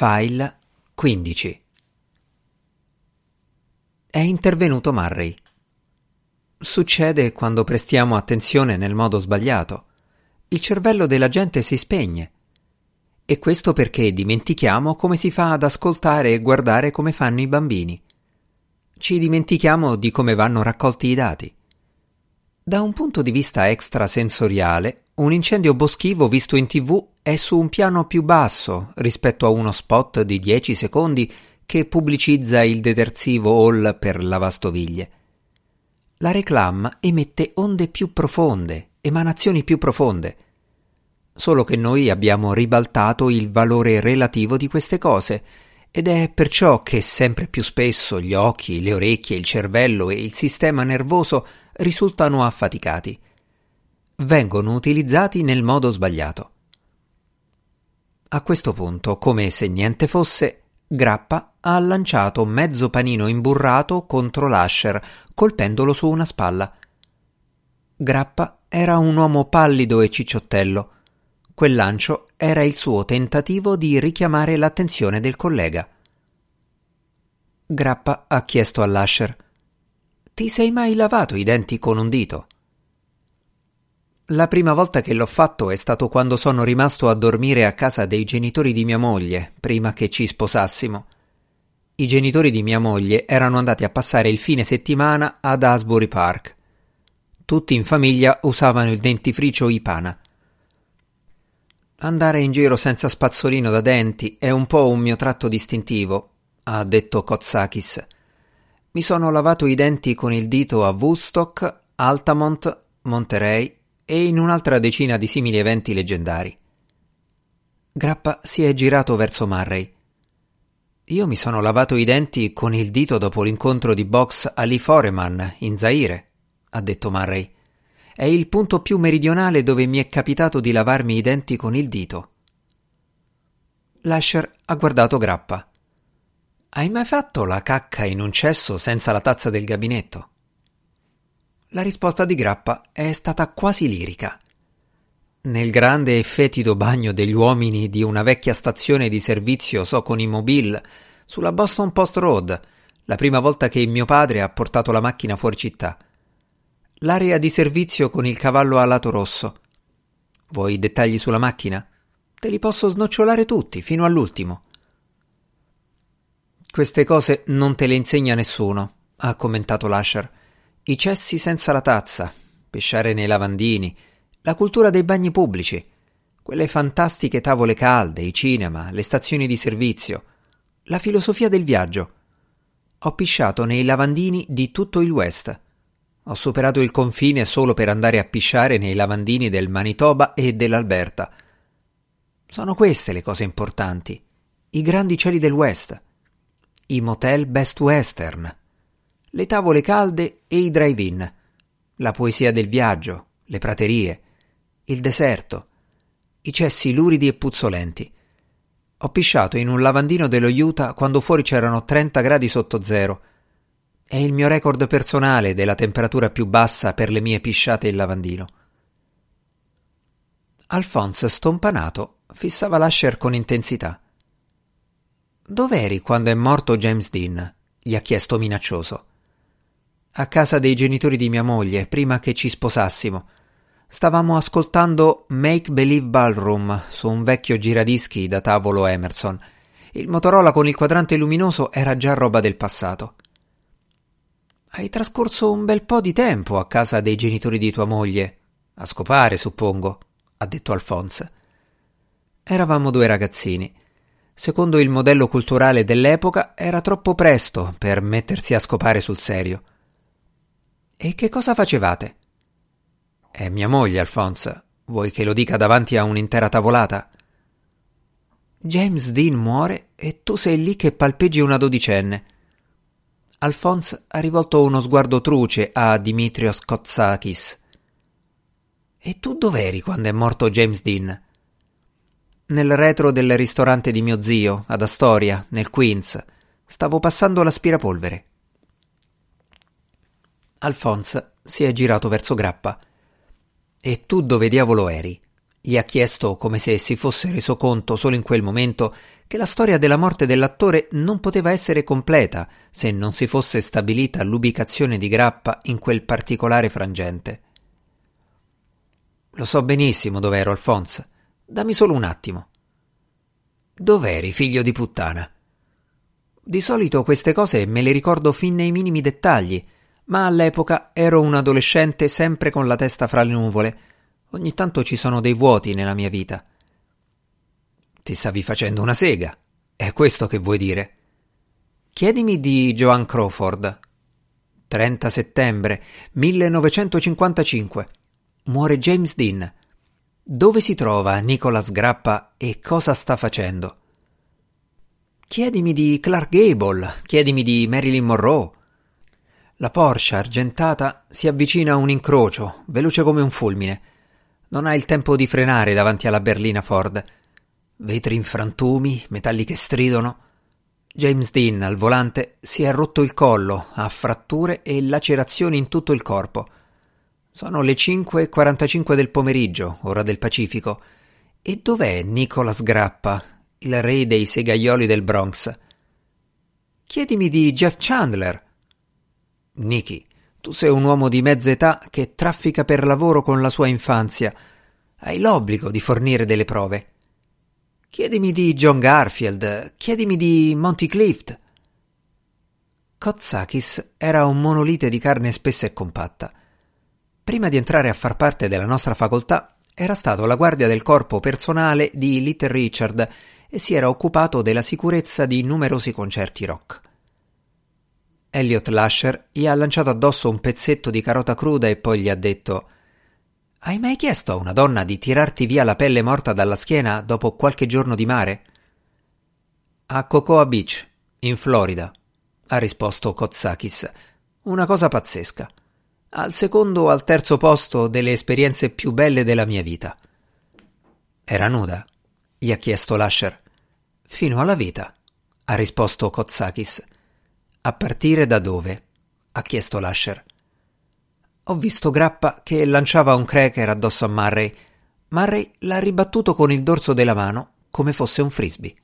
File 15 È intervenuto Murray. Succede quando prestiamo attenzione nel modo sbagliato. Il cervello della gente si spegne. E questo perché dimentichiamo come si fa ad ascoltare e guardare come fanno i bambini. Ci dimentichiamo di come vanno raccolti i dati. Da un punto di vista extrasensoriale, un incendio boschivo visto in tv è su un piano più basso rispetto a uno spot di 10 secondi che pubblicizza il detersivo Hall per lavastoviglie. La reclam emette onde più profonde, emanazioni più profonde. Solo che noi abbiamo ribaltato il valore relativo di queste cose ed è perciò che sempre più spesso gli occhi, le orecchie, il cervello e il sistema nervoso risultano affaticati vengono utilizzati nel modo sbagliato. A questo punto, come se niente fosse, Grappa ha lanciato mezzo panino imburrato contro l'Asher, colpendolo su una spalla. Grappa era un uomo pallido e cicciottello. Quel lancio era il suo tentativo di richiamare l'attenzione del collega. Grappa ha chiesto all'Asher: Ti sei mai lavato i denti con un dito? La prima volta che l'ho fatto è stato quando sono rimasto a dormire a casa dei genitori di mia moglie, prima che ci sposassimo. I genitori di mia moglie erano andati a passare il fine settimana ad Asbury Park. Tutti in famiglia usavano il dentifricio Ipana. Andare in giro senza spazzolino da denti è un po' un mio tratto distintivo, ha detto Kotsakis. Mi sono lavato i denti con il dito a Woodstock, Altamont, Monterey e in un'altra decina di simili eventi leggendari. Grappa si è girato verso Murray. Io mi sono lavato i denti con il dito dopo l'incontro di box Ali Foreman in Zaire, ha detto Murray. È il punto più meridionale dove mi è capitato di lavarmi i denti con il dito. Lasher ha guardato Grappa. Hai mai fatto la cacca in un cesso senza la tazza del gabinetto? La risposta di Grappa è stata quasi lirica. Nel grande e fetido bagno degli uomini di una vecchia stazione di servizio Soconimobile, sulla Boston Post Road, la prima volta che mio padre ha portato la macchina fuori città. L'area di servizio con il cavallo a lato rosso. Vuoi dettagli sulla macchina? Te li posso snocciolare tutti, fino all'ultimo. Queste cose non te le insegna nessuno, ha commentato Lasher i cessi senza la tazza, pesciare nei lavandini, la cultura dei bagni pubblici, quelle fantastiche tavole calde, i cinema, le stazioni di servizio, la filosofia del viaggio. Ho pisciato nei lavandini di tutto il West. Ho superato il confine solo per andare a pisciare nei lavandini del Manitoba e dell'Alberta. Sono queste le cose importanti. I grandi cieli del West. I motel Best Western le tavole calde e i drive-in, la poesia del viaggio, le praterie, il deserto, i cessi luridi e puzzolenti. Ho pisciato in un lavandino dello Utah quando fuori c'erano 30 gradi sotto zero. È il mio record personale della temperatura più bassa per le mie pisciate in lavandino. Alphonse, stompanato, fissava l'Asher con intensità. Dov'eri quando è morto James Dean? gli ha chiesto minaccioso a casa dei genitori di mia moglie, prima che ci sposassimo. Stavamo ascoltando Make Believe Ballroom su un vecchio giradischi da tavolo Emerson. Il Motorola con il quadrante luminoso era già roba del passato. Hai trascorso un bel po' di tempo a casa dei genitori di tua moglie. A scopare, suppongo, ha detto Alphonse. Eravamo due ragazzini. Secondo il modello culturale dell'epoca era troppo presto per mettersi a scopare sul serio. E che cosa facevate? È mia moglie, Alphonse. Vuoi che lo dica davanti a un'intera tavolata? James Dean muore e tu sei lì che palpeggi una dodicenne. Alphonse ha rivolto uno sguardo truce a Dimitrios Kotsakis. E tu dov'eri quando è morto James Dean? Nel retro del ristorante di mio zio, ad Astoria, nel Queens. Stavo passando l'aspirapolvere. Alphonse si è girato verso Grappa. E tu dove diavolo eri? Gli ha chiesto, come se si fosse reso conto solo in quel momento, che la storia della morte dell'attore non poteva essere completa se non si fosse stabilita l'ubicazione di Grappa in quel particolare frangente. Lo so benissimo dov'ero, Alphonse. Dammi solo un attimo. Dov'eri, figlio di puttana? Di solito queste cose me le ricordo fin nei minimi dettagli, ma all'epoca ero un adolescente sempre con la testa fra le nuvole. Ogni tanto ci sono dei vuoti nella mia vita. Ti stavi facendo una sega. È questo che vuoi dire? Chiedimi di Joan Crawford. 30 settembre 1955. Muore James Dean. Dove si trova Nicholas Grappa e cosa sta facendo? Chiedimi di Clark Gable, chiedimi di Marilyn Monroe. La Porsche argentata si avvicina a un incrocio, veloce come un fulmine. Non ha il tempo di frenare davanti alla berlina Ford. Vetri in frantumi, metalli che stridono. James Dean al volante si è rotto il collo, ha fratture e lacerazioni in tutto il corpo. Sono le 5.45 del pomeriggio, ora del Pacifico. E dov'è Nicholas Grappa, il re dei segaioli del Bronx? Chiedimi di Jeff Chandler. Nicky, tu sei un uomo di mezza età che traffica per lavoro con la sua infanzia. Hai l'obbligo di fornire delle prove. Chiedimi di John Garfield, chiedimi di Monty Clift. Kotsakis era un monolite di carne spessa e compatta. Prima di entrare a far parte della nostra facoltà, era stato la guardia del corpo personale di Little Richard e si era occupato della sicurezza di numerosi concerti rock. Elliot Lasher gli ha lanciato addosso un pezzetto di carota cruda e poi gli ha detto Hai mai chiesto a una donna di tirarti via la pelle morta dalla schiena dopo qualche giorno di mare? A Cocoa Beach, in Florida, ha risposto Kotsakis. Una cosa pazzesca al secondo o al terzo posto delle esperienze più belle della mia vita. Era nuda? gli ha chiesto Lasher. Fino alla vita, ha risposto Kotsakis. A partire da dove? ha chiesto Lasher. Ho visto Grappa che lanciava un cracker addosso a Murray. Murray l'ha ribattuto con il dorso della mano come fosse un frisbee.